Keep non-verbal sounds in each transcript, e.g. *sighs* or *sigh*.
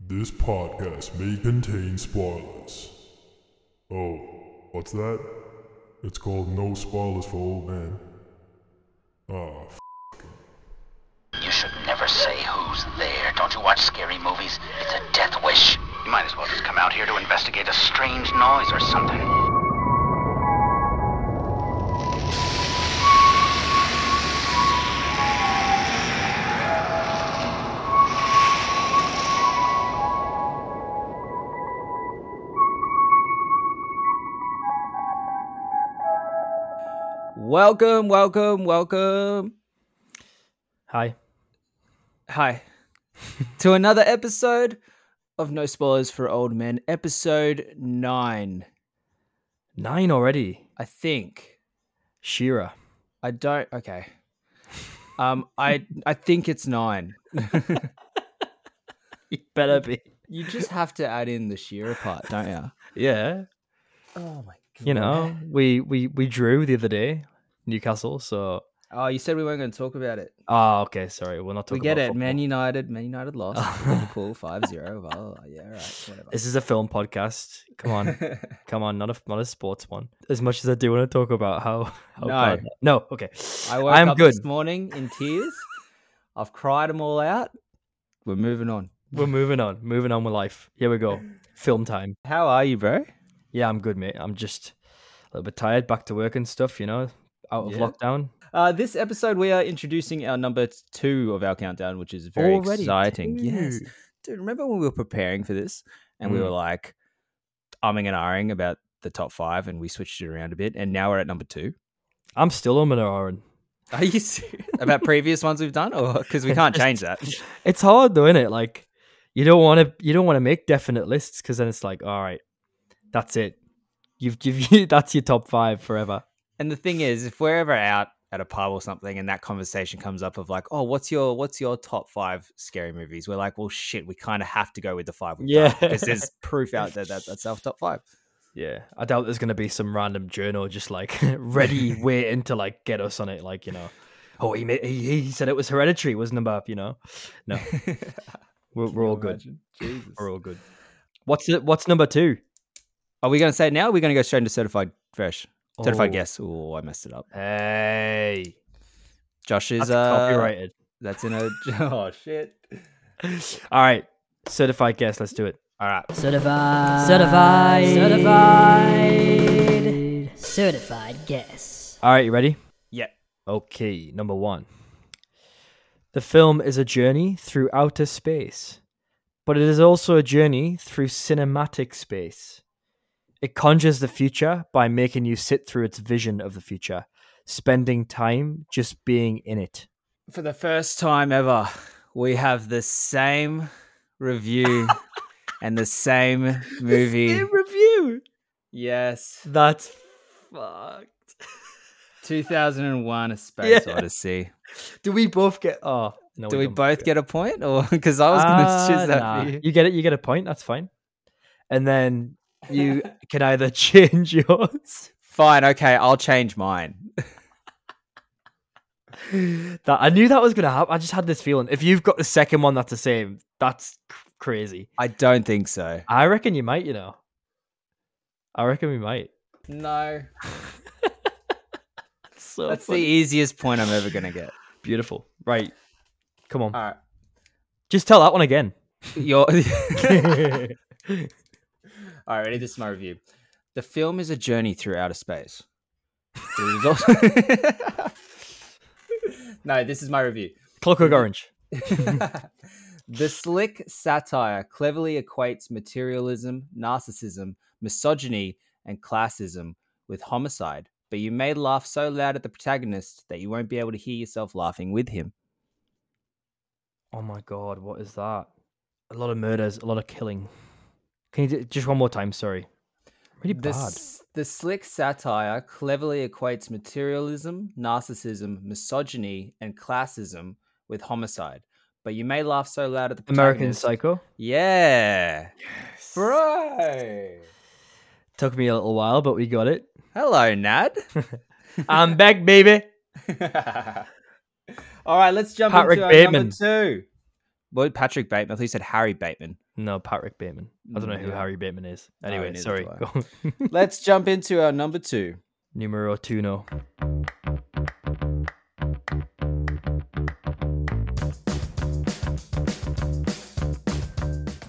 This podcast may contain spoilers. Oh, what's that? It's called No Spoilers for Old Men. Ah, f- You should never say who's there. Don't you watch scary movies? It's a death wish. You might as well just come out here to investigate a strange noise or something. Welcome, welcome, welcome. Hi. Hi. to another episode of No Spoilers for Old Men, episode 9. Nine already. I think. Shearer. I don't okay. Um I I think it's 9. *laughs* You better be. You just have to add in the Shearer part, don't you? Yeah. Oh my god. You know, we we we drew the other day, Newcastle. So. Oh, you said we weren't going to talk about it. Oh, okay. Sorry, we're not We talking. get about it. Man. United, Man United lost. Liverpool *laughs* 5-0. Well, yeah, all right. Whatever. This is a film podcast. Come on, *laughs* come on. Not a not a sports one. As much as I do want to talk about how. how No. bad- No. Okay. I woke I'm up good. this morning in tears. I've cried them all out. We're moving on. We're moving on. Moving on with life. Here we go. Film time. How are you, bro? Yeah, I'm good, mate. I'm just a little bit tired. Back to work and stuff. You know, out of Yeah. lockdown. Uh, this episode, we are introducing our number two of our countdown, which is very Already exciting. Yes, dude. Remember when we were preparing for this and we Mm. were like umming and ahhing about the top five, and we switched it around a bit, and now we're at number two. I'm still on Aaron. Are you *laughs* serious about previous ones we've done, or because we *laughs* can't change that? *laughs* It's hard though, isn't it? Like you don't want to you don't want to make definite lists because then it's like, all right, that's it. You've you've that's your top five forever. And the thing is, if we're ever out at a pub or something, and that conversation comes up of like, "Oh, what's your what's your top five scary movies?" We're like, "Well, shit, we kind of have to go with the five we've Yeah. done because there's *laughs* proof out there that that's our top five. Yeah, I doubt there's gonna be some random journal just like *laughs* ready *laughs* waiting to like get us on it. Like you know, oh he he, he said it was hereditary, was number up. You know, no, we're, we're all good. Jesus. We're all good. What's it? What's number two? Are we going to say it now? Or are we going to go straight into certified fresh? Certified Oh. guess. Oh, I messed it up. Hey, Josh is that's uh, copyrighted. That's in a. *laughs* *laughs* Oh shit! All right, certified guess. Let's do it. All right. Certified. Certified. Certified. Certified guess. All right, you ready? Yeah. Okay, number one. The film is a journey through outer space, but it is also a journey through cinematic space. It conjures the future by making you sit through its vision of the future, spending time just being in it. For the first time ever, we have the same review *laughs* and the same movie. review. Yes. That's fucked. *laughs* 2001 A Space Yeah. Odyssey. Do we both get? Oh, no. Do we don't both get a point? Or *laughs* because I was going to ah, choose that nah. for you. You get it. You get a point. That's fine. And then you can either *laughs* change yours. Fine. Okay. I'll change mine. That I knew that was gonna happen. I just had this feeling. If you've got the second one that's the same, that's crazy. I don't think so. I reckon you might. You know. I reckon we might. No. *laughs* So That's the easiest point I'm ever going to get. beautiful. Right. Come on. All right. Just tell that one again. You're. *laughs* All right, ready? This is my review. The film is a journey through outer space. Also- *laughs* *laughs* no, this is my review. Clockwork Orange. *laughs* the slick satire cleverly equates materialism, narcissism, misogyny, and classism with homicide, but you may laugh so loud at the protagonist that you won't be able to hear yourself laughing with him. Oh my god, what is that? A lot of murders, a lot of killing. Can you do just one more time? Sorry. Really The, bad. the slick satire cleverly equates materialism, narcissism, misogyny, and classism with homicide. But you may laugh so loud at the American Psycho. Yeah. Bro. Took me a little while, but we got it. Hello, Nad. *laughs* I'm back, baby. *laughs* All right, let's jump Patrick into Bateman. number two. Well, Patrick Bateman. I thought you said Harry Bateman. No, Patrick Bateman. I don't know who yeah. Harry Bateman is. Anyway, neither sorry. do I. Go on. *laughs* Let's jump into our number two. Numero tuno.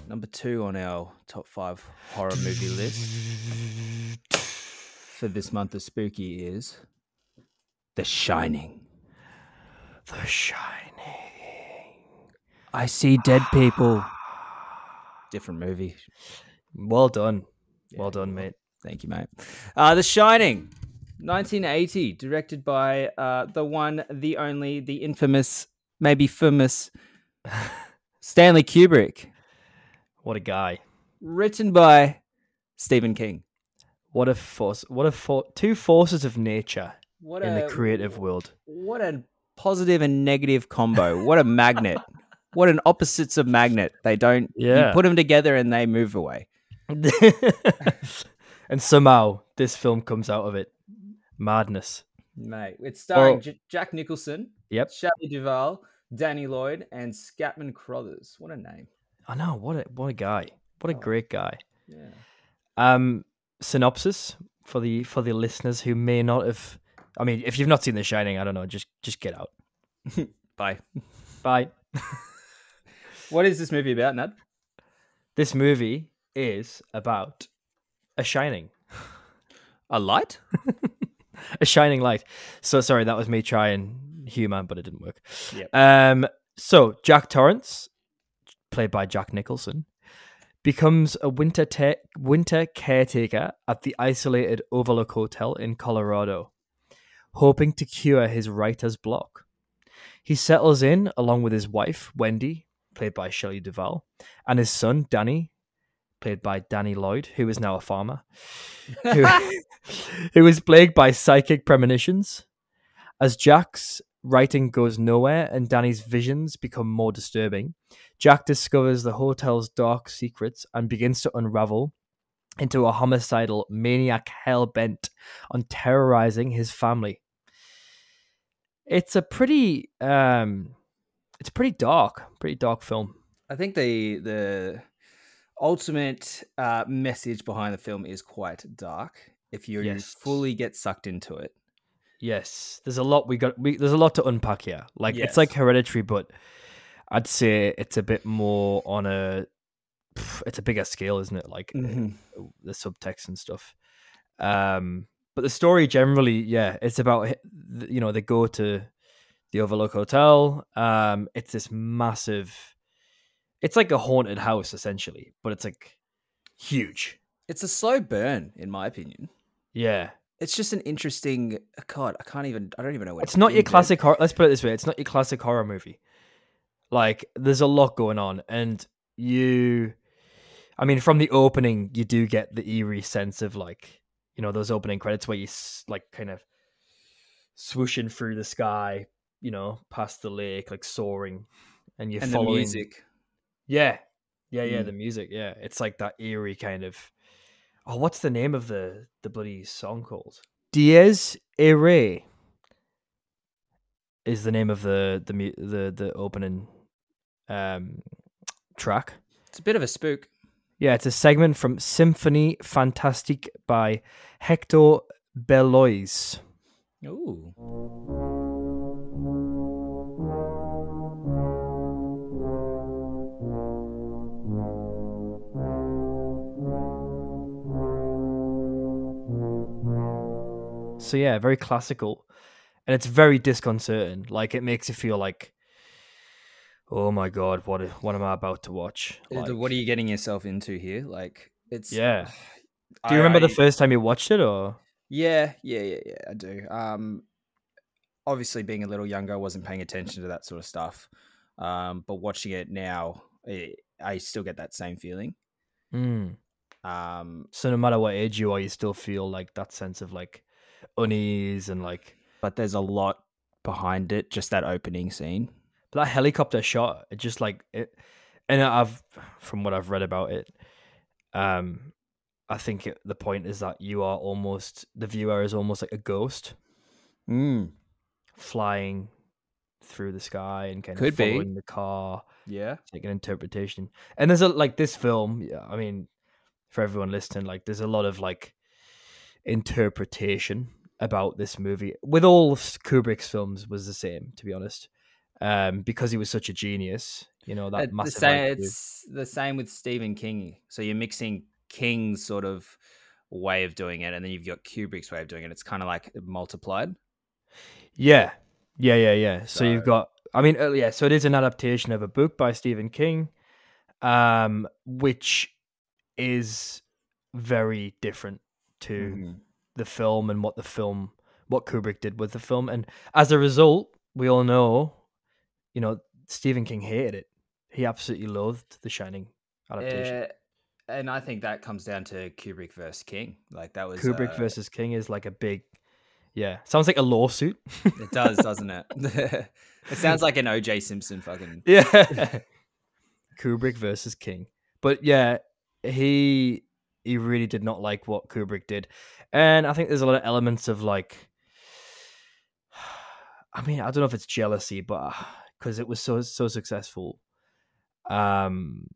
Number two on our top five horror movie list for this month of spooky is The Shining. The Shining. I see dead people. Different movie. Well done. well done, mate. Thank you, mate. Uh, the Shining, 1980, directed by uh, the one, the only, the infamous, maybe famous *laughs* Stanley Kubrick. What a guy. Written by Stephen King. What a force. What a for- two forces of nature What in the creative world. What a positive and negative combo. What a magnet. *laughs* what an opposites of magnet. They don't, Yeah. you put them together and they move away. *laughs* and somehow this film comes out of it. Madness. Mate, it's starring Oh. J- Jack Nicholson, Yep. Shelley Duvall, Danny Lloyd, and Scatman Crothers. What a name. I know. What a what a guy. What a Oh. great guy. Yeah. Um, synopsis for the for the listeners who may not have. I mean, if you've not seen The Shining, I don't know. Just just get out. *laughs* Bye. Bye. *laughs* What is this movie about, Nad? This movie is about a shining, A light? *laughs* a shining light. So sorry, that was me trying humor, but it didn't work. Yep. Um. So Jack Torrance, played by Jack Nicholson, becomes a winter te- winter caretaker at the isolated Overlook Hotel in Colorado, hoping to cure his writer's block. He settles in along with his wife Wendy, played by Shelley Duvall, and his son Danny, played by Danny Lloyd, who is now a farmer, who, *laughs* who is plagued by psychic premonitions. As Jack's writing goes nowhere and Danny's visions become more disturbing, Jack discovers the hotel's dark secrets and begins to unravel into a homicidal maniac hell bent on terrorizing his family. It's a pretty um it's pretty dark, pretty dark film. I think the the ultimate uh, message behind the film is quite dark. If you Yes. fully get sucked into it, Yes, there's a lot we got. We, there's a lot to unpack here. Like Yes. it's like Hereditary, but I'd say it's a bit more on a. It's a bigger scale, isn't it? Like uh, Mhm. the subtext and stuff. Um, but the story generally, yeah, it's about you know they go to the Overlook Hotel. Um, it's this massive. It's like a haunted house essentially, but it's like huge. it's a slow burn, in my opinion. Yeah, It's just an interesting. God, I can't even. I don't even know. Where it's not your classic horror. Let's put it this way: it's not your classic horror movie. Like, there's a lot going on, and you, I mean, from the opening, you do get the eerie sense of like, you know, those opening credits where you like kind of swooshing through the sky, you know, past the lake, like soaring, and you're And the following. music. Yeah, yeah, yeah. Mm. The music, yeah, it's like that eerie kind of. Oh, what's the name of the the bloody song called? Dies Irae is the name of the the the the opening um track. It's a bit of a spook. Yeah, it's a segment from Symphony Fantastique by Hector Berlioz. Ooh. So yeah, very classical, and it's very disconcerting. Like it makes you feel like, oh my god, what what am I about to watch? Uh, Like, what are you getting yourself into here? Like, it's. Yeah. *sighs* Do you remember I- the first time you watched it, or Yeah, yeah, yeah, yeah. I do. Um, obviously, being a little younger, I wasn't paying attention to that sort of stuff. Um, but watching it now, I I still get that same feeling. Mm. Um, So no matter what age you are, you still feel like that sense of like unease and like but there's a lot behind it. Just that opening scene. but that helicopter shot. It just like it, and I've from what I've read about it, um, I think it, the point is that you are almost the viewer is almost like a ghost Mm. flying through the sky and kind Could of be. following the car. Yeah. Like an interpretation. And there's a like this film. yeah, I mean, for everyone listening, like there's a lot of like interpretation about this movie. With all of Kubrick's films, was the same. To be honest, um, because he was such a genius. You know that It- the same, it's the same with Stephen King. So you're mixing King's sort of way of doing it, and then you've got Kubrick's way of doing it. It's kind of like multiplied. Yeah, yeah, yeah, yeah. So, you've got, I mean, uh, yeah. So it is an adaptation of a book by Stephen King, um, which is very different to Mhm. The film and what the film, what Kubrick did with the film, and as a result, we all know, you know, Stephen King hated it. He absolutely loathed The Shining adaptation. Uh, and I think that comes down to Kubrick versus King. Like that was Kubrick uh, versus King is like a big, yeah, sounds like a lawsuit. It does, *laughs* doesn't it? *laughs* it sounds like an OJ Simpson fucking. Yeah. *laughs* Kubrick versus King. But yeah, he he really did not like what Kubrick did. And I think there's a lot of elements of like *sighs* I mean, I don't know if it's jealousy, but *sighs* because it was so so successful. Um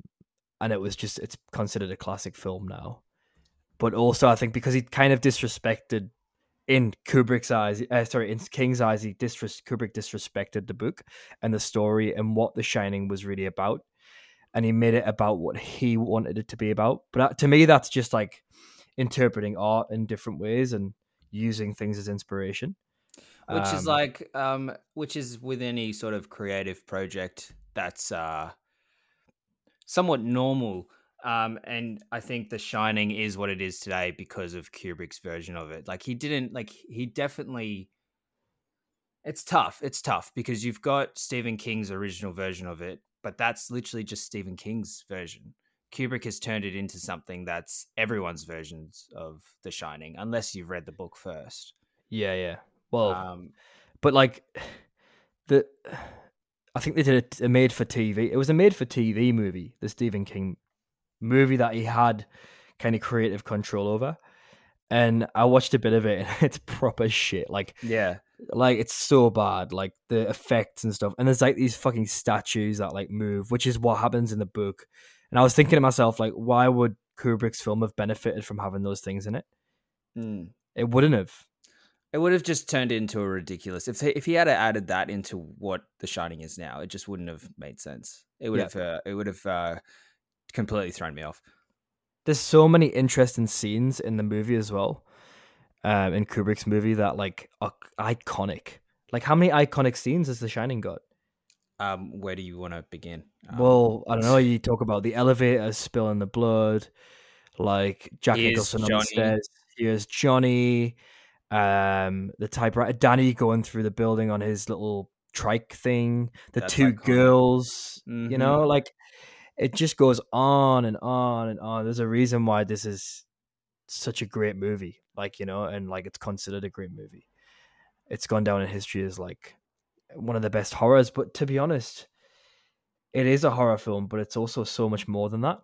and it was just it's considered a classic film now. But also I think because he kind of disrespected in Kubrick's eyes, uh, sorry, in King's eyes, he disres- Kubrick disrespected the book and the story and what The Shining was really about, and he made it about what he wanted it to be about. But uh, to me, that's just like interpreting art in different ways and using things as inspiration. which is Um, like um which is with any sort of creative project that's uh somewhat normal um and i think the shining is what it is today because of kubrick's version of it like he didn't like he definitely it's tough it's tough because you've got stephen king's original version of it but that's literally just stephen king's version kubrick has turned it into something that's everyone's versions of the shining unless you've read the book first yeah, yeah. Well, um but like *sighs* the *sighs* I think they did a, a made for TV. It was a made for TV movie, the Stephen King movie that he had kind of creative control over. And I watched a bit of it *laughs* and it's proper shit. Like yeah like it's so bad, like the effects and stuff. And there's like these fucking statues that like move, which is what happens in the book. And I was thinking to myself, like, why would Kubrick's film have benefited from having those things in it? Mm. It wouldn't have. It would have just turned into a ridiculous. If he, if he had added that into what The Shining is now, it just wouldn't have made sense. It would Yeah. have. Uh, it would have uh, completely thrown me off. there's so many interesting scenes in the movie as well um in kubrick's movie that like are iconic. Like how many iconic scenes has the shining got? Um, where do you want to begin? Um, well i don't know. you talk about the elevator spilling the blood like jack nicholson on the stairs here's johnny um the typewriter danny going through the building on his little trike thing. The That's two iconic. girls you Mhm. know like it just goes on and on and on. There's a reason why this is such a great movie like you know and like it's considered a great movie it's gone down in history as like one of the best horrors but to be honest it is a horror film but it's also so much more than that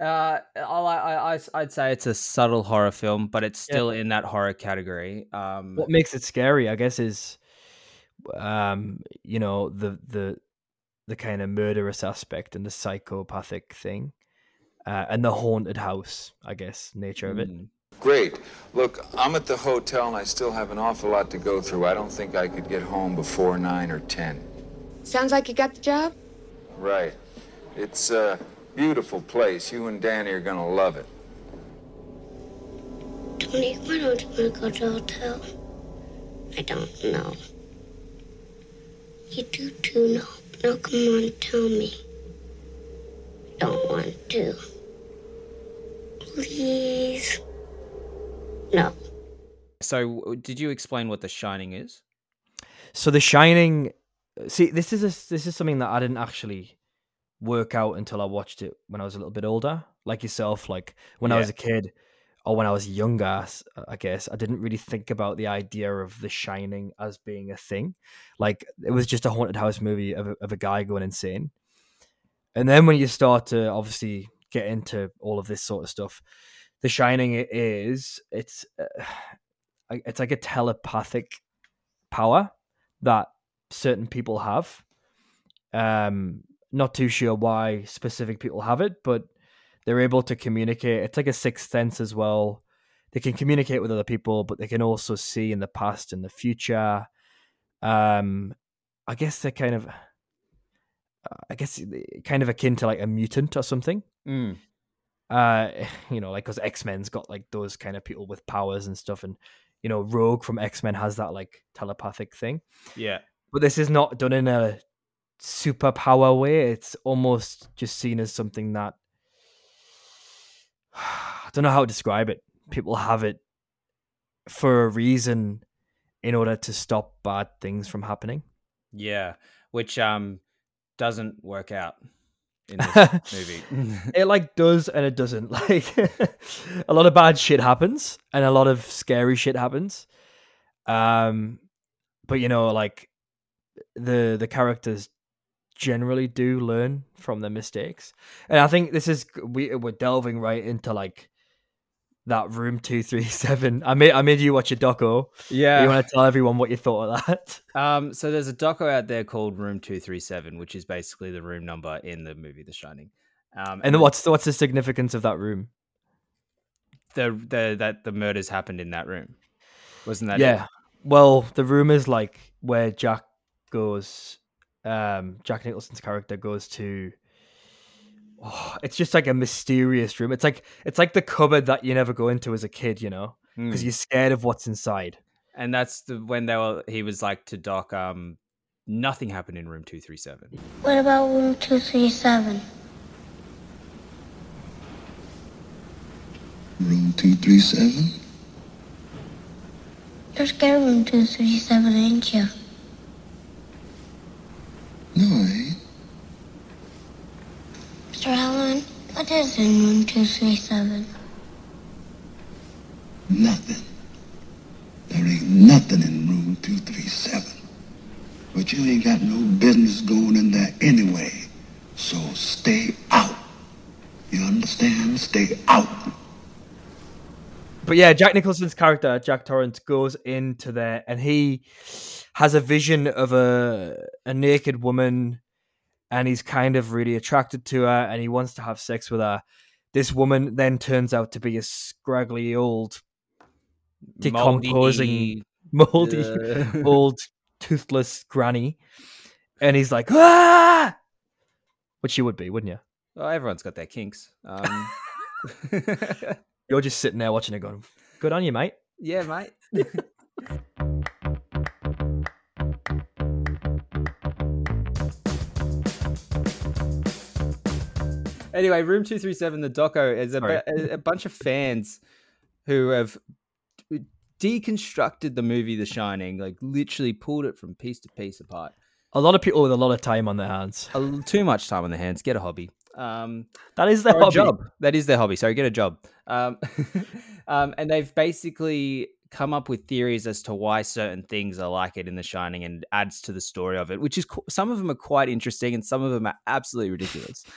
Uh, I, I, I'd say it's a subtle horror film, but it's Yeah. still in that horror category. Um, what makes it scary i guess is um you know the the the kind of murderous aspect and the psychopathic thing uh, and the haunted house i guess nature of it mm. Great. Look, I'm at the hotel and I still have an awful lot to go through. I don't think I could get home before 9 or 10. Sounds like you got the job? Right. It's a beautiful place. You and Danny are gonna love it. Tony, why don't you want to go to the hotel? I don't know. You do too know. Now come on, tell me. I don't want to. Please. No. So, did you explain what The Shining is? So The Shining, see, this is a, this is something that I didn't actually work out until I watched it when I was a little bit older, like yourself. Like when I was a kid, or when I was younger, I guess I didn't really think about the idea of The Shining as being a thing. Like it was just a haunted house movie of a, of a guy going insane. And then when you start to obviously get into all of this sort of stuff, The Shining it is it's uh, *sighs* it's like a telepathic power that certain people have. Um, not too sure why specific people have it, but they're able to communicate. It's like a sixth sense as well. They can communicate with other people, but they can also see in the past and the future. Um, I guess they're kind of, I guess, kind of akin to like a mutant or something. Mm. Uh, *laughs* you know, like because X Men's got like those kind of people with powers and stuff, and you know, Rogue from X Men has that like telepathic thing. Yeah. But this is not done in a superpower way. It's almost just seen as something that *sighs* I don't know how to describe it. People have it for a reason in order to stop bad things from happening. Yeah. Which um doesn't work out in this *laughs* movie. it like does and it doesn't. *laughs* Like a lot of bad shit happens and a lot of scary shit happens. Um but you know like the the characters generally do learn from their mistakes. And I think this is we we're delving right into like that room 237. *laughs* I made I made you watch a doco. yeah. You want to tell everyone what you thought of that? *laughs* Um, so there's a doco out there called Room Two Three Seven, which is basically the room number in the movie The Shining. Um, And then what's the, what's the significance of that room? the the that the murders happened in that room? Wasn't that? it? yeah. Well, the room is like where Jack goes. Um, Jack Nicholson's character goes to. Oh, it's just like a mysterious room. It's like it's like the cupboard that you never go into as a kid, you know, because Mm. you're scared of what's inside. And that's the when they were. He was like to Doc. Um, nothing happened in Room Two Three Seven. What about room 237? Room 237? You're scared of room 237, ain't you? No, I ain't. Mr. Hallorann, what is in room 237? Nothing. There ain't nothing in room 237. But you ain't got no business going in there anyway. So stay out. You understand? Stay out. But yeah, Jack Nicholson's character, Jack Torrance, goes into there and he has a vision of a a naked woman and he's kind of really attracted to her and he wants to have sex with her. This woman then turns out to be a scraggly old decomposing *laughs* moldy uh, old toothless granny. And he's like, ah which you would be, wouldn't you? Well, everyone's got their kinks. Um, *laughs* You're just sitting there watching it going, Good on you, mate. yeah, mate. *laughs* anyway, Room Two Three Seven, the doco is a, Sorry. a, a bunch of fans who have deconstructed the movie The Shining, like literally pulled it from piece to piece apart. A lot of people with a lot of time on their hands. A too much time on their hands. Get a hobby. Um, That is their hobby. job. That is their hobby. Sorry, get a job. Um, *laughs* um, and they've basically come up with theories as to why certain things are like it in The Shining and adds to the story of it, which is some of them are quite interesting and some of them are absolutely ridiculous. *laughs*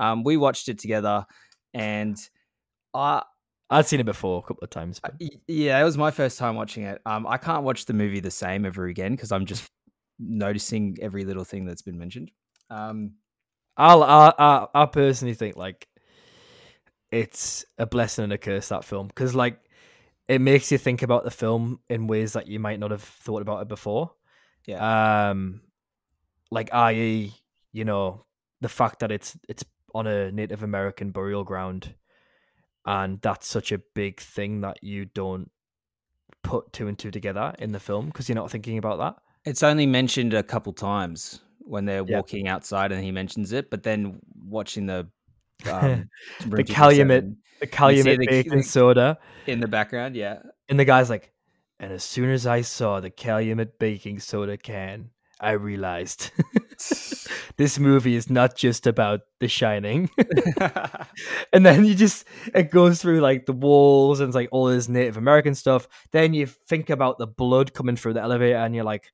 Um, we watched it together, and I, I'd seen it before a couple of times. But... yeah, it was my first time watching it. Um, I can't watch the movie the same ever again because I'm just noticing every little thing that's been mentioned. Um, I'll, I, I, I personally think like it's a blessing and a curse that film because like it makes you think about the film in ways that you might not have thought about it before. yeah, Um, like i.e., you know, the fact that it's it's on a Native American burial ground, and that's such a big thing that you don't put two and two together in the film because you're not thinking about that. It's only mentioned a couple times when they're Yeah. walking outside and he mentions it, but then watching the *laughs* um, the Calumet, the Calumet the- baking the- soda. in the background, yeah. And the guy's like, and as soon as I saw the Calumet baking soda can, I realized *laughs* this movie is not just about The Shining. *laughs* *laughs* and then you just, it goes through like the walls and it's like all this Native American stuff. Then you think about the blood coming through the elevator and you're like,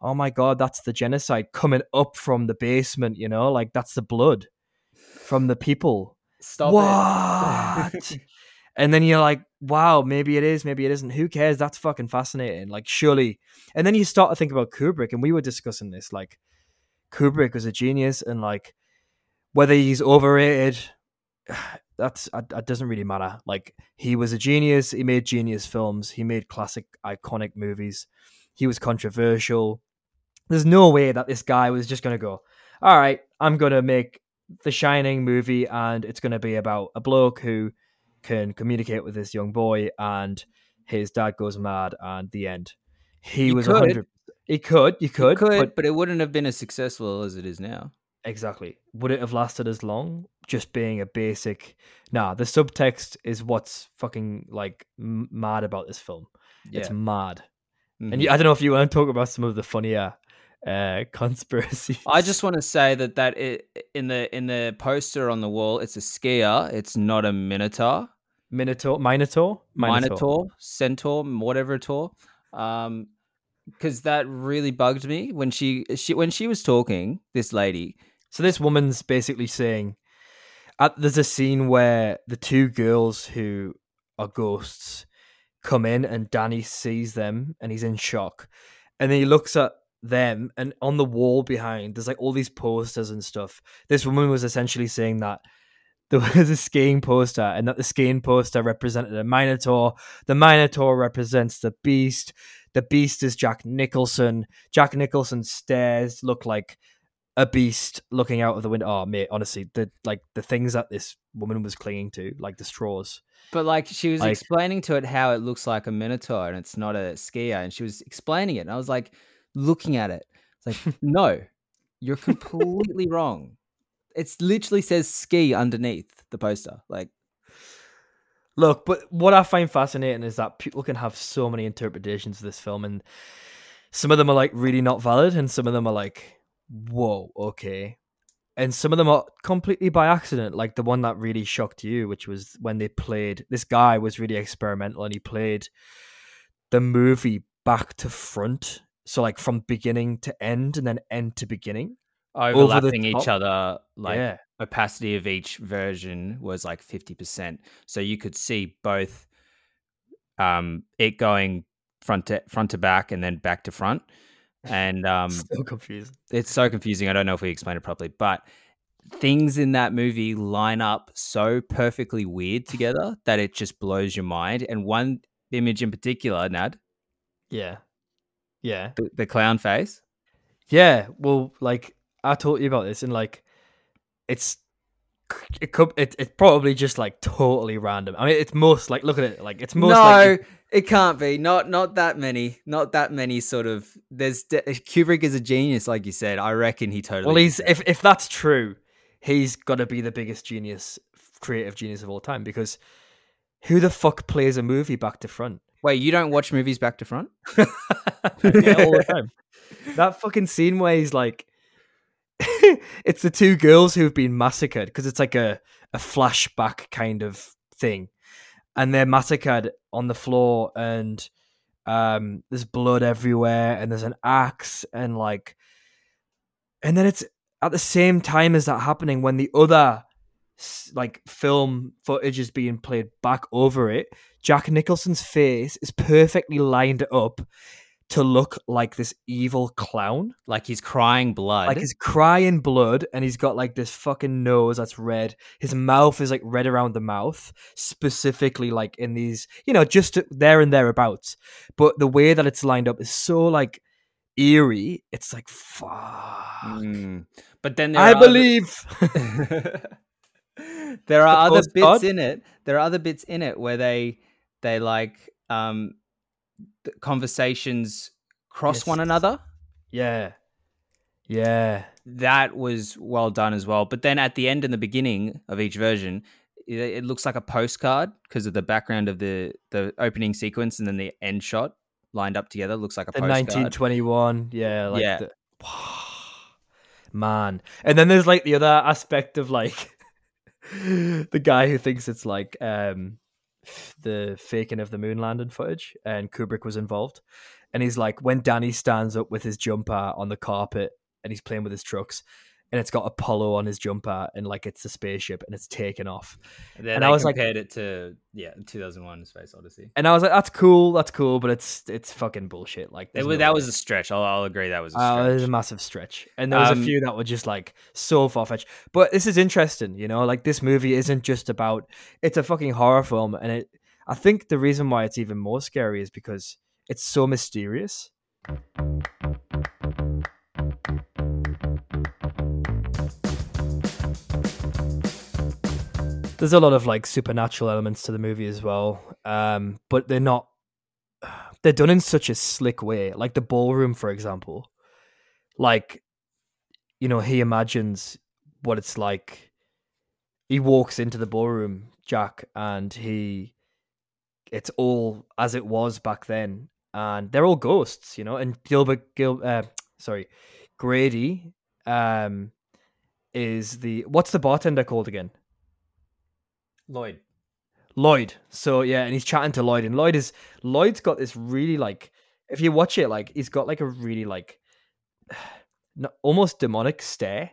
oh my God, that's the genocide coming up from the basement, you know? Like that's the blood from the people. Stop what? *laughs* and then you're like, wow, maybe it is, maybe it isn't. Who cares? That's fucking fascinating. Like, surely. And then you start to think about Kubrick, and we were discussing this. Like, Kubrick was a genius, and like, whether he's overrated, *sighs* that's that doesn't really matter. Like, he was a genius. He made genius films. He made classic, iconic movies. He was controversial. There's no way that this guy was just gonna go, all right, I'm gonna make the Shining movie, and it's gonna be about a bloke who can communicate with this young boy, and his dad goes mad, and the end. He, He was could. hundred. He could, you could, could, but but, it wouldn't have been as successful as it is now. exactly. Would it have lasted as long? Just being a basic. Nah, the subtext is what's fucking like m- mad about this film. It's Yeah. mad. Mhm. And you, I don't know if you want to talk about some of the funnier uh *laughs* conspiracies. I just want to say that that it, in the in the poster on the wall, it's a skier. It's not a minotaur, Minotaur, Minotaur, minotaur, centaur, whatever tour. Um, because that really bugged me when she she when she was talking. This lady, So this woman's basically saying, at, there's a scene where the two girls who are ghosts come in, and Danny sees them, and he's in shock, and then he looks at them, and on the wall behind, there's like all these posters and stuff. This woman was essentially saying that there was a skiing poster, and that the skiing poster represented a minotaur. The minotaur represents the beast. The beast is Jack Nicholson. Jack Nicholson's stairs look like a beast looking out of the window. Oh, mate, honestly, the like the things that this woman was clinging to, like the straws. but like she was Like- explaining to it how it looks like a minotaur and it's not a skier, and she was explaining it, and I was like looking at it, it's like *laughs* no, you're completely wrong. It literally says ski underneath the poster. Like Look, but what I find fascinating is that people can have so many interpretations of this film, and some of them are like really not valid, and some of them are like, whoa, okay. And some of them are completely by accident, like the one that really shocked you, which was when they played. This guy was really experimental, and he played the movie back to front, so like from beginning to end, and then end to beginning. Overlapping each other like Yeah. opacity of each version was like 50% so you could see both um it going front to front to back and then back to front. *laughs* And um so confusing. it's so confusing. I don't know if we explained it properly but things in that movie line up so perfectly weird together that it just blows your mind. And one image in particular nad Yeah, yeah. the, the clown face? Yeah, well, like I told you about this, and like it's it could it, it's probably just like totally random. I mean, it's most like look at it, like it's most no, like it can't be. Not not that many. Not that many. Sort of. There's Kubrick is a genius, like you said. I reckon he totally. well, he's if if that's true, he's got to be the biggest genius, creative genius of all time. Because who the fuck plays a movie back to front? Wait, you don't watch movies back to front? *laughs* yeah, all the time. That fucking scene where he's like, *laughs* it's the two girls who've been massacred because it's like a, a flashback kind of thing. And they're massacred on the floor, and um, there's blood everywhere, and there's an axe, and like, and then it's at the same time as that happening when the other like film footage is being played back over it. Jack Nicholson's face is perfectly lined up to look like this evil clown. Like he's crying blood. Like he's crying blood and he's got like this fucking nose that's red. His mouth is like red around the mouth, specifically like in these, you know, just there and thereabouts. But the way that it's lined up is so like eerie. It's like, fuck. Mm. But then there I are other- believe. *laughs* *laughs* there are The other bits postcard? in it. There are other bits in it where they they like um conversations cross Yes. one another. yeah. Yeah. That was well done as well. But then at the end and the beginning of each version, it, it looks like a postcard because of the background of the the opening sequence and then the end shot lined up together looks like a The postcard. 1921. Yeah. Like Yeah. The, *sighs* man. And then there's like the other aspect of like *laughs* the guy who thinks it's like um the faking of the moon landing footage and Kubrick was involved. And he's like, when Danny stands up with his jumper on the carpet and he's playing with his trucks, and it's got Apollo on his jumper, and like it's a spaceship, and it's taken off. And, And I was like- compared it to yeah, 2001: Space Odyssey. And I was like, "That's cool, that's cool," but it's it's fucking bullshit. Like That was, no that way. was a stretch. I'll, I'll agree. That was a Uh, it was a massive stretch, and there was Um, a few that were just like so far fetched. But this is interesting, you know. Like this movie isn't just about; it's a fucking horror film, and it. I think the reason why it's even more scary is because it's so mysterious. There's a lot of like supernatural elements to the movie as well, um, but they're not. They're done in such a slick way, like the ballroom, for example like you know he imagines what it's like he walks into the ballroom jack and he it's all as it was back then and they're all ghosts you know and gilbert gil uh, sorry grady um is the what's the bartender called again Lloyd. Lloyd. So yeah, and he's chatting to Lloyd, and Lloyd is Lloyd's got this really like if you watch it, like he's got like a really like *sighs* almost demonic stare.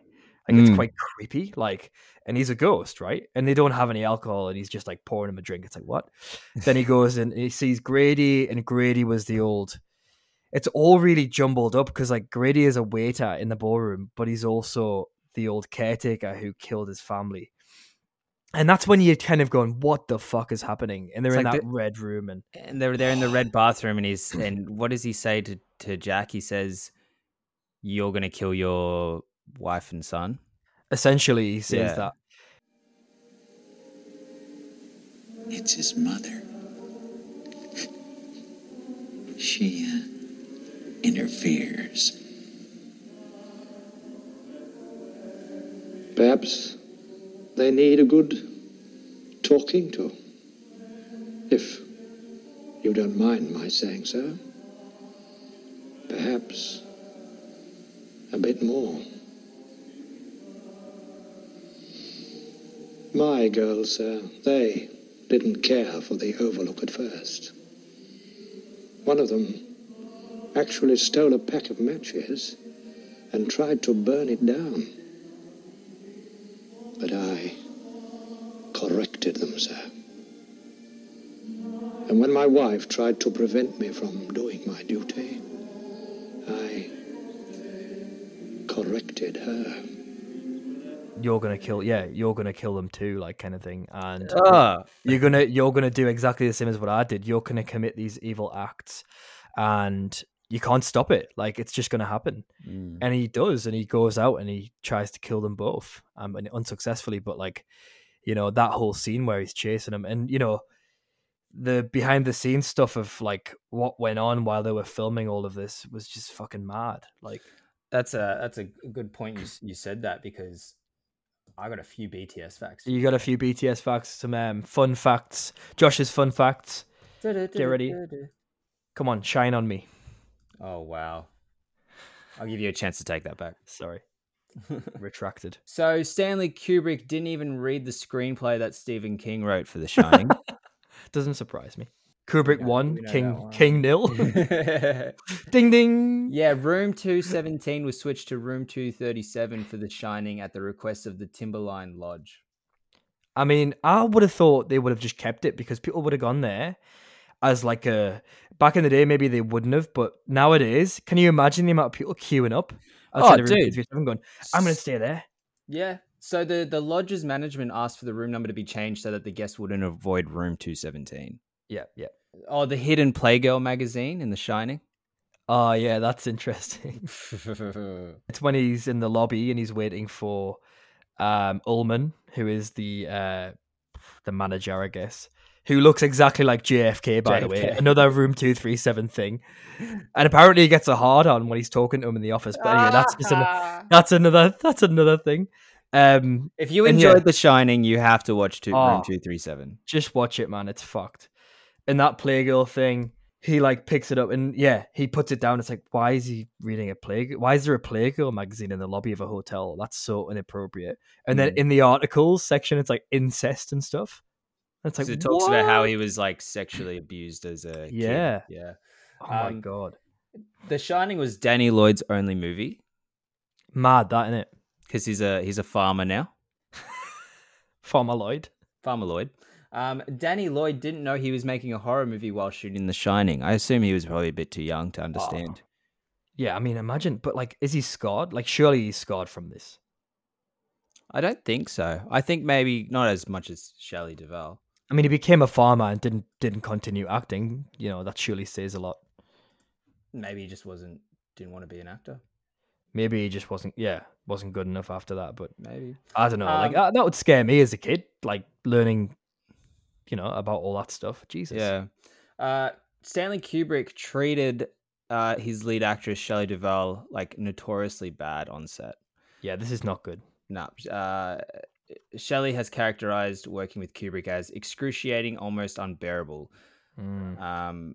Like it's Mm. quite creepy. Like, and he's a ghost, right? And they don't have any alcohol, and he's just like pouring him a drink. It's like what? *laughs* then he goes and he sees Grady, and Grady was the old. It's all really jumbled up because like Grady is a waiter in the ballroom, but he's also the old caretaker who killed his family. And that's when you're kind of going, "What the fuck is happening?" And they're It's in like that the- red room, and and they're they're in the red bathroom, and he's and *clears throat* what does he say to to Jack? He says, "You're gonna kill your wife and son." essentially he says Yeah. that. It's his mother. She uh, interferes. Perhaps they need a good talking to. If you don't mind my saying so. Perhaps a bit more. My girls, sir, they didn't care for the Overlook at first. One of them actually stole a pack of matches and tried to burn it down. But I corrected them, sir. And when my wife tried to prevent me from doing my duty, I corrected her. You're gonna kill, yeah, you're gonna kill them too, like kind of thing. And Ah. you're gonna you're gonna do exactly the same as what I did. You're gonna commit these evil acts, and you can't stop it. Like it's just gonna happen. Mm. And he does, and he goes out and he tries to kill them both, um, and unsuccessfully. But like, you know, that whole scene where he's chasing them, and you know, the behind the scenes stuff of like what went on while they were filming all of this was just fucking mad. Like, That's a that's a good point. You you said that because I got a few BTS facts. you got a few BTS facts, some um, fun facts. Josh's fun facts. Get ready. Come on, shine on me. Oh wow! I'll give you a chance to take that back. Sorry, *laughs* retracted. So Stanley Kubrick didn't even read the screenplay that Stephen King wrote for The Shining. *laughs* Doesn't surprise me. Kubrick one, we know that King one. King nil. *laughs* ding ding. Yeah, room 217 was switched to room 237 for The Shining at the request of the Timberline Lodge. I mean, I would have thought they would have just kept it because people would have gone there as like a back in the day. Maybe they wouldn't have, but nowadays, can you imagine the amount of people queuing up room dude. going, "I'm going to stay there." Yeah. So the, the lodge's management asked for the room number to be changed so that the guests wouldn't avoid room 217. Yeah, yeah. Oh, the Hidden Playgirl magazine in The Shining. Oh yeah, that's interesting. *laughs* it's when he's in the lobby and he's waiting for um Ullman, who is the uh the manager, I guess, who looks exactly like JFK, by the way. Another room two three seven thing. And apparently he gets a hard on when he's talking to him in the office. But anyway, that's just an, that's another that's another thing. Um If you enjoyed yeah, The Shining, you have to watch two, Oh. room 237. just watch it, man. It's fucked. And that Playgirl thing, he like picks it up and yeah, he puts it down. It's like, why is he reading a Playgirl? Why is there a Playgirl magazine in the lobby of a hotel? That's so inappropriate. And then Mm. in the articles section, it's like incest and stuff. It's like, it talks about how he was like sexually abused as a kid. Yeah. Yeah. Oh my Um, god, The Shining was Danny Lloyd's only movie. mad that in it. because he's a he's a farmer now. *laughs* Farmer Lloyd. Farmer Lloyd. Um, Danny Lloyd didn't know he was making a horror movie while shooting The Shining. I assume he was probably a bit too young to understand. Yeah, I mean, imagine, but like, is he scarred? Like, surely he's scarred from this. I don't think so. I think maybe not as much as Shelley Duvall. I mean, he became a farmer and didn't didn't continue acting. You know, that surely says a lot. Maybe he just wasn't didn't want to be an actor. Maybe he just wasn't, yeah, wasn't good enough after that. But Maybe. I don't know. like Um, that, that would scare me as a kid, like learning, you know, about all that stuff. Jesus. Yeah. Uh, Stanley Kubrick treated uh, his lead actress Shelley Duvall like notoriously bad on set. Yeah, this is not good. No, uh, Shelley has characterized working with Kubrick as excruciating, almost unbearable. Mm. Um,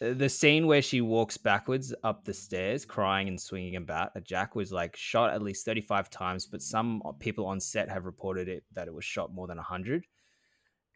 the scene where she walks backwards up the stairs, crying and swinging about at Jack, was like shot at least thirty-five times. But some people on set have reported it that it was shot more than hundred.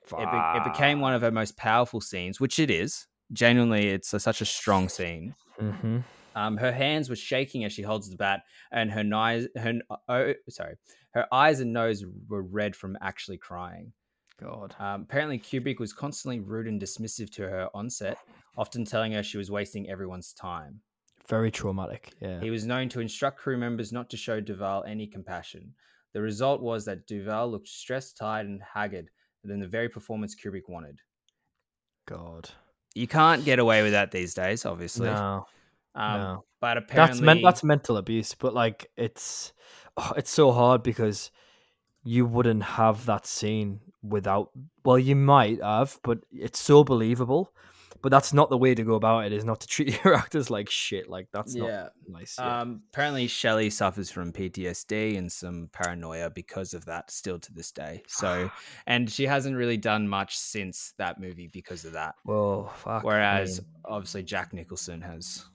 It, be- it became one of her most powerful scenes, which it is. Genuinely, it's a, such a strong scene. Mm-hmm. Um, her hands were shaking as she holds the bat, and her eyes, her oh, sorry, her eyes and nose were red from actually crying. God. Um, apparently, Kubrick was constantly rude and dismissive to her on set, often telling her she was wasting everyone's time. Very traumatic. Yeah. He was known to instruct crew members not to show Duvall any compassion. The result was that Duvall looked stressed, tired, and haggard than the very performance Kubrick wanted. God. You can't get away with that these days, obviously. No. Um, no. But apparently, That's men- that's mental abuse, but like it's oh, it's so hard because you wouldn't have that scene without well you might have, but it's so believable. But that's not the way to go about it. Is not to treat *laughs* your actors like shit. Like that's yeah. not nice. yeah. Um, apparently, Shelley suffers from PTSD and some paranoia because of that, still to this day. So, *sighs* and she hasn't really done much since that movie because of that. Fuck. Whereas, me. obviously, Jack Nicholson has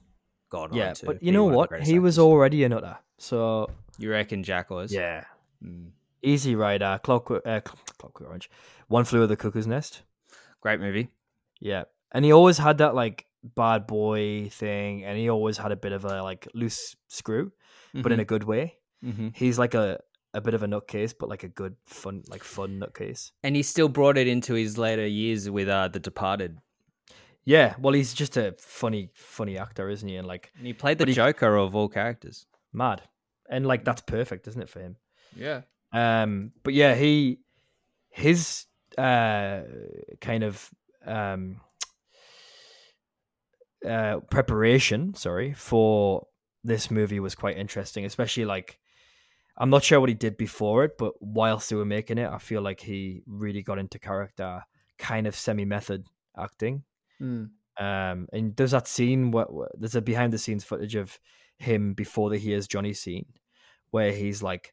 gone yeah, to. but you know one of the what? He was already a nutter. So You reckon Jack was? yeah, Mm. Easy Rider, Clockwork, uh, Clockwork Orange, One Flew of the Cuckoo's Nest. Great movie. Yeah, and he always had that like bad boy thing, and he always had a bit of a like loose screw, but in a good way. Mhm. He's like a a bit of a nutcase, but like a good fun like fun nutcase. And he still brought it into his later years with uh, The Departed. Yeah, well, he's just a funny funny actor, isn't he? And like And he played the he- Joker of all characters. mad, and like that's perfect, isn't it for him? Yeah. Um, but yeah, he his uh kind of um uh preparation, sorry, for this movie was quite interesting, especially like I'm not sure what he did before it, but whilst they were making it, I feel like he really got into character, kind of semi-method acting. Mm. Um, and there's that scene where, where- there's a behind the scenes footage of him before the here's Johnny scene, where he's like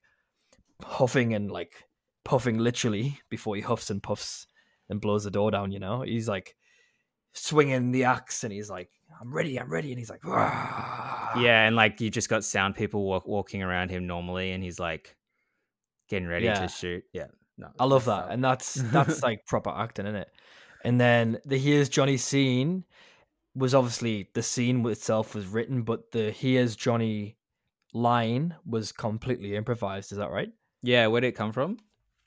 huffing and like puffing literally before he huffs and puffs and blows the door down. You know, he's like swinging the axe and he's like, "I'm ready, I'm ready," and he's like, "Rah." Yeah, and like you just got sound people walk, walking around him normally, and he's like getting ready Yeah. to shoot. Yeah, no, I love that, uh, and that's that's *laughs* like proper acting, is it? And then the here's Johnny scene was obviously the scene itself was written, but the here's Johnny line was completely improvised. Is that right? yeah. Where did it come from?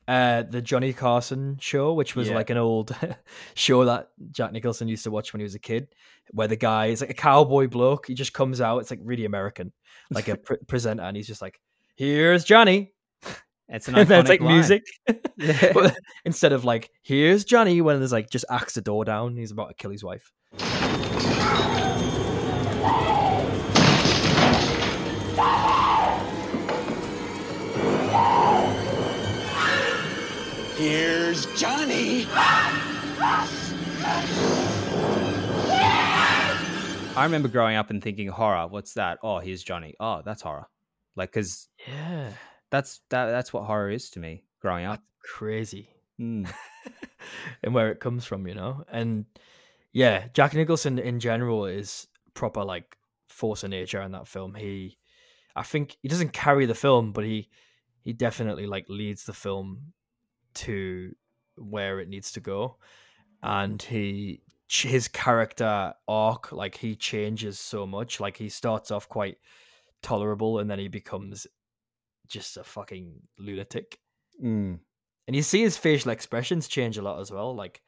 Uh, the Johnny Carson show, which was Yeah. like an old *laughs* show that Jack Nicholson used to watch when he was a kid, where the guy is like a cowboy bloke. He just comes out. It's like really American, like a *laughs* pre- presenter, and he's just like, "Here's Johnny." It's an *laughs* and it's iconic like line. music. *laughs* Yeah. *laughs* But instead of like, here's Johnny, when there's like just axe the door down, he's about to kill his wife. Here's Johnny. I remember growing up and thinking horror. What's that? Oh, here's Johnny. Oh, that's horror. Like, cause Yeah, that's that. That's what horror is to me. Growing up. crazy. Mm. *laughs* and where it comes from, you know? And yeah, Jack Nicholson in general is proper like force of nature in that film. He I think he doesn't carry the film, but he he definitely like leads the film to where it needs to go. And he his character arc like he changes so much. Like he starts off quite tolerable and then he becomes just a fucking lunatic. Mm. And you see his facial expressions change a lot as well, like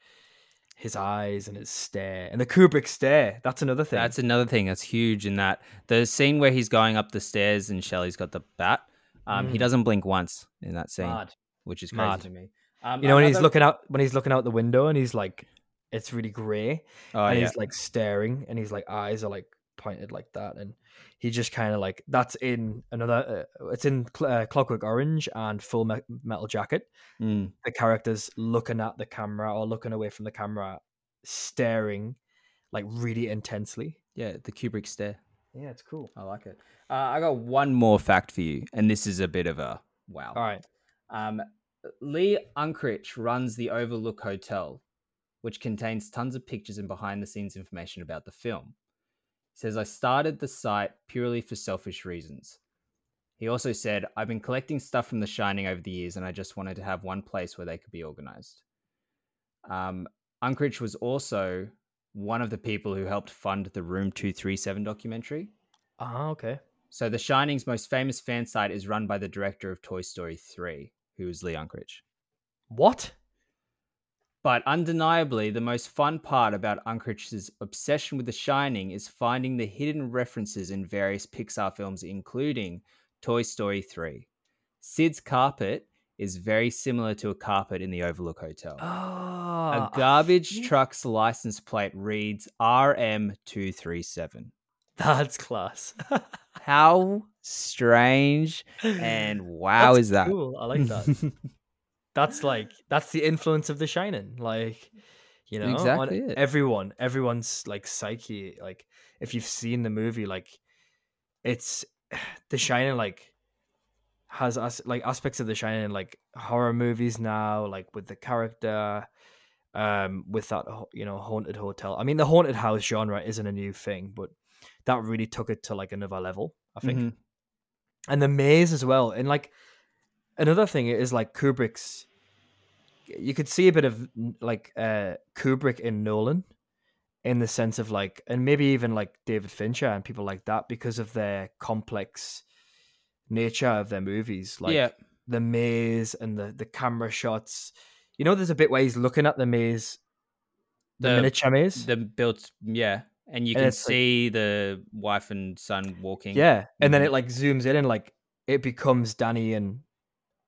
his eyes and his stare and the Kubrick stare. That's another thing. That's another thing that's huge in that the scene where he's going up the stairs and Shelley's got the bat. Um, He Mm. doesn't blink once in that scene, Mad. which is crazy Mad. to me. Um, you know when he's looking out when he's looking out the window and he's like, it's really grey, Oh, and yeah. he's like staring, and he's like eyes are like pointed like that, and he just kind of like that's in another. Uh, it's in Cl- uh, Clockwork Orange and Full Me- Metal Jacket. Mm. The characters looking at the camera or looking away from the camera, staring like really intensely. Yeah, the Kubrick stare. Yeah, it's cool. I like it. Uh, I got one more fact for you, and this is a bit of a wow. All right. Um, Lee Unkrich runs the Overlook Hotel, which contains tons of pictures and behind the scenes information about the film. Says, I started the site purely for selfish reasons. He also said, I've been collecting stuff from The Shining over the years, and I just wanted to have one place where they could be organized. Um, Unkrich was also one of the people who helped fund the Room 237 documentary. Ah, okay. So The Shining's most famous fan site is run by the director of Toy Story 3, who is Lee Unkrich. What? But undeniably, the most fun part about Unkrich's obsession with The Shining is finding the hidden references in various Pixar films, including Toy Story 3. Sid's carpet is very similar to a carpet in the Overlook Hotel. Ah, a garbage truck's license plate reads RM237. That's class. *laughs* How strange and wow That's is that? cool. I like that. *laughs* that's like that's the influence of The Shining. Like, you know, on Exactly it. everyone, everyone's like psyche. Like, if you've seen the movie, like, it's *sighs* The Shining. Like, has us like aspects of The Shining, like horror movies now, like with the character, um, with that you know haunted hotel. I mean, the haunted house genre isn't a new thing, but that really took it to like another level. I think Mhm. and the maze as well. And like another thing is like Kubrick's. You could see a bit of like uh Kubrick in Nolan, in the sense of like, and maybe even like David Fincher and people like that because of their complex nature of their movies. Like Yeah. the maze and the the camera shots. You know, there's a bit where he's looking at the maze, the, miniature maze. The built, yeah. And you And can it's like- see the wife and son walking. Yeah, and then it like zooms in and like it becomes Danny and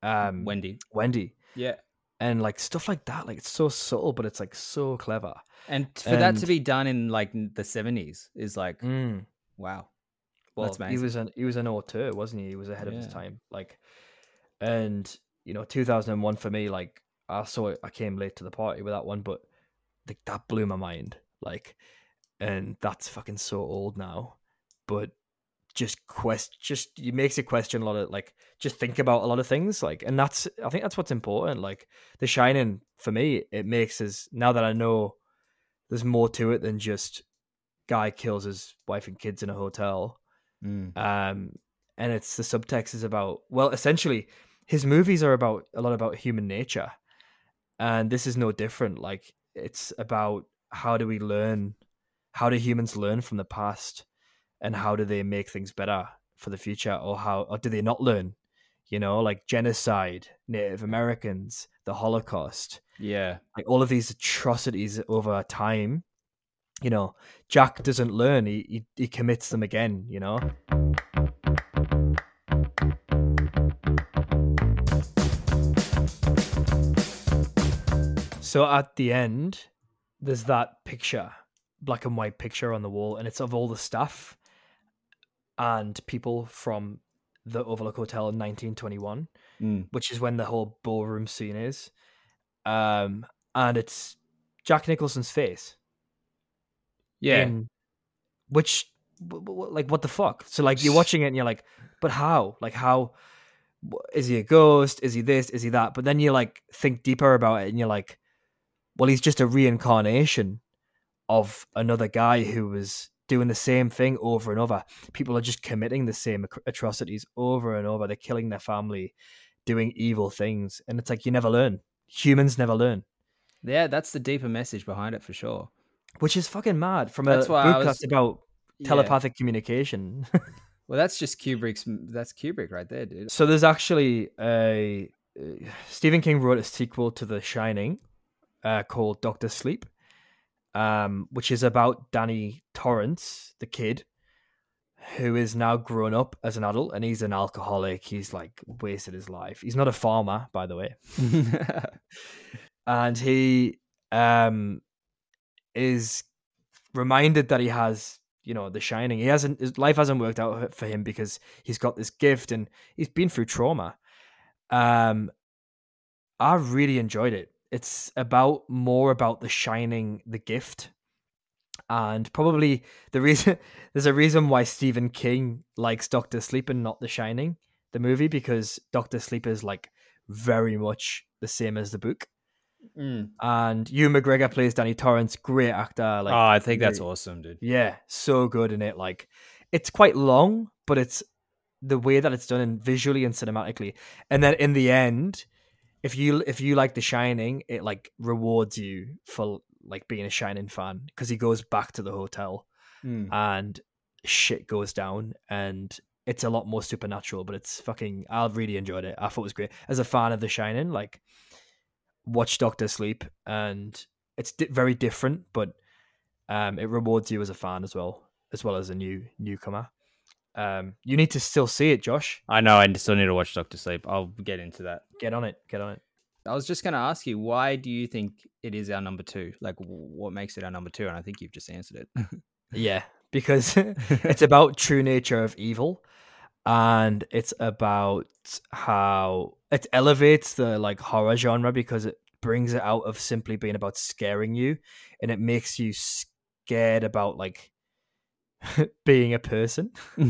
um Wendy. Wendy. Yeah. And like stuff like that, like it's so subtle, but it's like so clever. And for that to be done in like the 70s is like, Mm. wow. Well, That's he was an he was an auteur, wasn't he? He was ahead of his time. Like, and you know, two thousand and one for me, like I saw it. I came late to the party with that one, but like that blew my mind. Like, and that's fucking so old now, but just quest just it makes you question a lot of like just think about a lot of things like and that's i think that's what's important like the shining for me it makes us now that i know there's more to it than just guy kills his wife and kids in a hotel Mm. um and it's the subtext is about well essentially his movies are about a lot about human nature and this is no different like it's about how do we learn how do humans learn from the past and how do they make things better for the future or how or do they not learn? You know like genocide native americans the holocaust. Yeah. like all of these atrocities over time you know jack doesn't learn he he, he commits them again you know? So at the end there's that picture black and white picture on the wall and it's of all the staff and people from the overlook hotel in 1921 Mm. which is when the whole ballroom scene is um and it's jack nicholson's face Yeah. in- which like what the fuck so like you're watching it and you're like but how like how? Is he a ghost is he this is he that but then you like think deeper about it and you're like well he's just a reincarnation of another guy who was doing the same thing over and over people are just committing the same atrocities over and over they're killing their family doing evil things and it's like you never learn humans never learn Yeah, that's the deeper message behind it for sure. which is fucking mad from That's a book was- that's about Yeah. telepathic communication *laughs* Well, that's just Kubrick's. That's Kubrick right there, dude. So there's actually a uh, Stephen King wrote a sequel to The Shining uh, called Doctor Sleep, um, which is about Danny Torrance, the kid, who is now grown up as an adult and he's an alcoholic. He's like wasted his life. He's not a farmer, by the way, *laughs* and he um is reminded that he has you know the shining he hasn't his life hasn't worked out for him because he's got this gift and he's been through trauma um i really enjoyed it it's about more about the shining the gift and probably the reason *laughs* there's a reason why stephen king likes doctor sleep and not the shining the movie because doctor sleep is like very much the same as the book Mm. and Ewan McGregor plays Danny Torrance, great actor. Like, oh, I think that's awesome, dude. Yeah, so good in it. Like, it's quite long, but it's the way that it's done and visually and cinematically. And then in the end, if you if you like The Shining, it like rewards you for like being a Shining fan because he goes back to the hotel Mm. and shit goes down and it's a lot more supernatural. But it's fucking. I really enjoyed it. I thought it was great as a fan of The Shining. Like, watch Doctor Sleep and it's di- very different, but um, it rewards you as a fan as well, as well as a new newcomer. Um, you need to still see it, Josh. I know. I still need to watch Doctor Sleep. I'll get into that. Get on it. Get on it. I was just going to ask you, why do you think it is our number two? Like, what makes it our number two? And I think you've just answered it. *laughs* Yeah, because *laughs* it's about true nature of evil, and it's about how it elevates the like horror genre because it brings it out of simply being about scaring you, and it makes you scared about like *laughs* being a person. *laughs*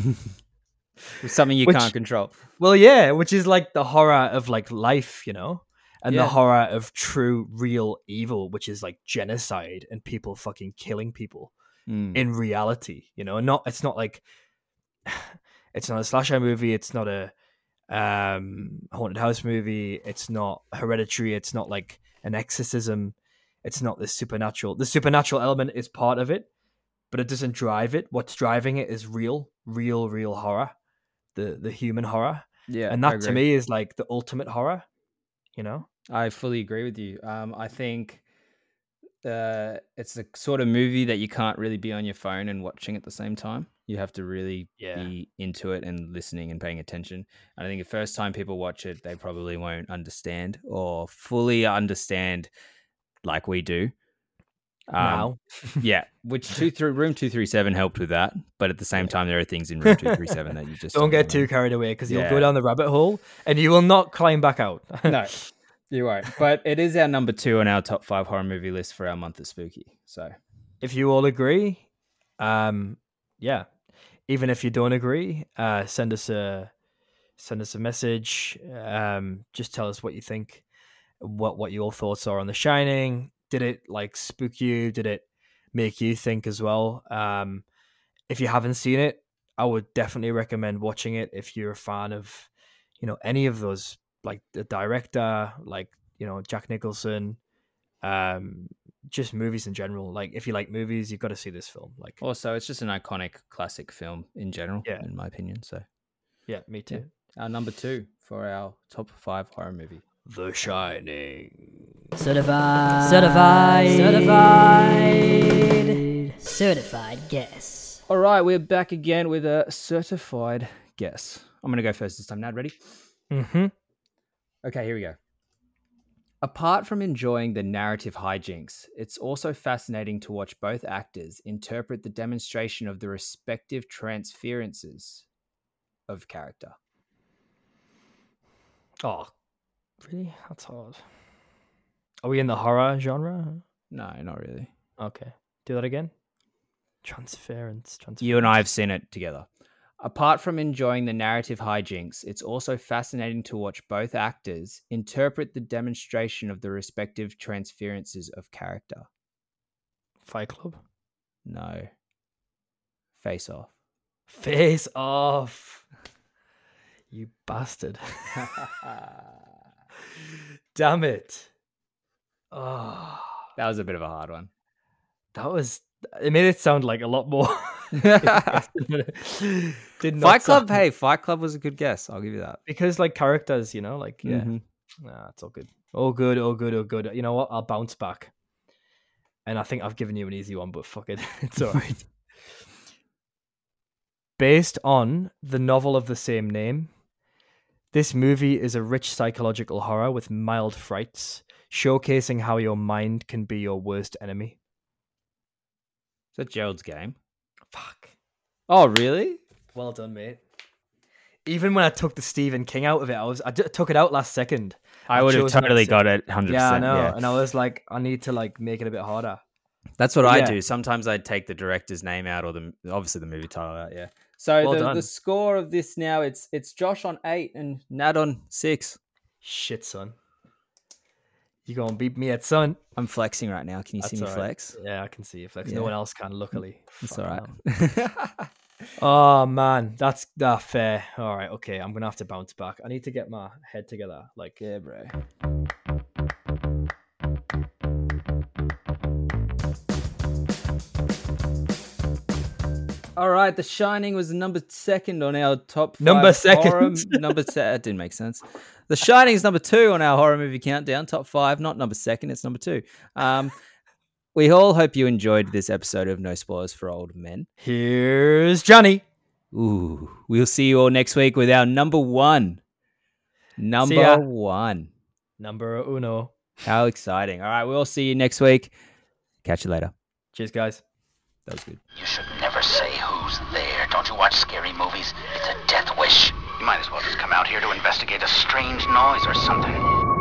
Something you Which- can't control. Well, yeah, which is like the horror of like life, you know, and Yeah. the horror of true, real evil, which is like genocide and people fucking killing people Mm. in reality, you know. And not it's not like *sighs* it's not a slasher movie. It's not a um haunted house movie. It's not hereditary. It's not like an exorcism. It's not the supernatural. The supernatural element is part of it, but it doesn't drive it. What's driving it is real, real, real horror, the the human horror Yeah, and that to me is like the ultimate horror you know I fully agree with you. Um, I think uh, it's the sort of movie that you can't really be on your phone and watching at the same time. You have to really Yeah. be into it and listening and paying attention. And I think the first time people watch it, they probably won't understand or fully understand like we do. Um, now *laughs* yeah, which two through room two three seven helped with that, but at the same time, there are things in room two three seven that you *laughs* just don't get too carried away because you'll Yeah. go down the rabbit hole and you will not climb back out *laughs* no, you won't. But it is our number two on our top five horror movie list for our month of spooky. So if you all agree um yeah even if you don't agree uh send us a send us a message um just tell us what you think what what your thoughts are on the shining did it like spook you did it make you think as well um if you haven't seen it i would definitely recommend watching it if you're a fan of you know any of those like the director like you know jack nicholson um just movies in general like if you like movies you've got to see this film like also, it's just an iconic classic film in general, Yeah. in my opinion. So yeah me too our number two for our top five horror movie. The shining Certified. Certified. Certified. Certified guess. All right, we're back again with a certified guess. I'm going to go first this time. Nad, ready? mm-hmm Okay, here we go. Apart from enjoying the narrative hijinks, it's also fascinating to watch both actors interpret the demonstration of the respective transferences of character. oh really that's hard are we in the horror genre No, not really. okay do that again transference transference You and I have seen it together. Apart from enjoying the narrative hijinks, it's also fascinating to watch both actors interpret the demonstration of the respective transferences of character. fight club No. Face off. face off you bastard *laughs* damn it oh That was a bit of a hard one. that was It made it sound like a lot more. *laughs* Did not Fight Club. sound- Hey, Fight Club was a good guess. I'll give you that. because like characters, you know, like yeah, Mhm. nah, it's all good, all good, all good, all good. You know what? I'll bounce back, and I think I've given you an easy one, but fuck it, *laughs* it's all right. *laughs* Based on the novel of the same name, this movie is a rich psychological horror with mild frights, showcasing how your mind can be your worst enemy. Is that Gerald's game? Fuck. Oh, really? Well done, mate. Even when I took the Stephen King out of it, I was I d- took it out last second. I would have chose not to totally got it 100%. Yeah, I know. yeah. And I was like, I need to like make it a bit harder. That's what I do. Sometimes I'd take the director's name out or the obviously the movie title out. Yeah. So Well the, the score of this now it's it's Josh on eight and Nat on six. Shit, son. You gonna beat me at son? I'm flexing right now. Can you see me all right. flex? Yeah, I can see you flex. Yeah. No one else can, luckily. Mm, it's all Fucking right. hell. *laughs* *laughs* oh man, that's that fair. All right, okay. I'm gonna have to bounce back. I need to get my head together. Like, yeah, bro. All right, The Shining was number second on our top. Number five horror- second? number se- that didn't make sense. The Shining is number two on our horror movie countdown. Top five, not number second. It's number two. Um, we all hope you enjoyed this episode of No Spoilers for Old Men. here's Johnny. Ooh, we'll see you all next week with our number one. Number one. Number uno. How exciting! All right, we'll see you next week. Catch you later. Cheers, guys. That was good. You should never say watch scary movies. It's a death wish. You might as well just come out here to investigate a strange noise or something.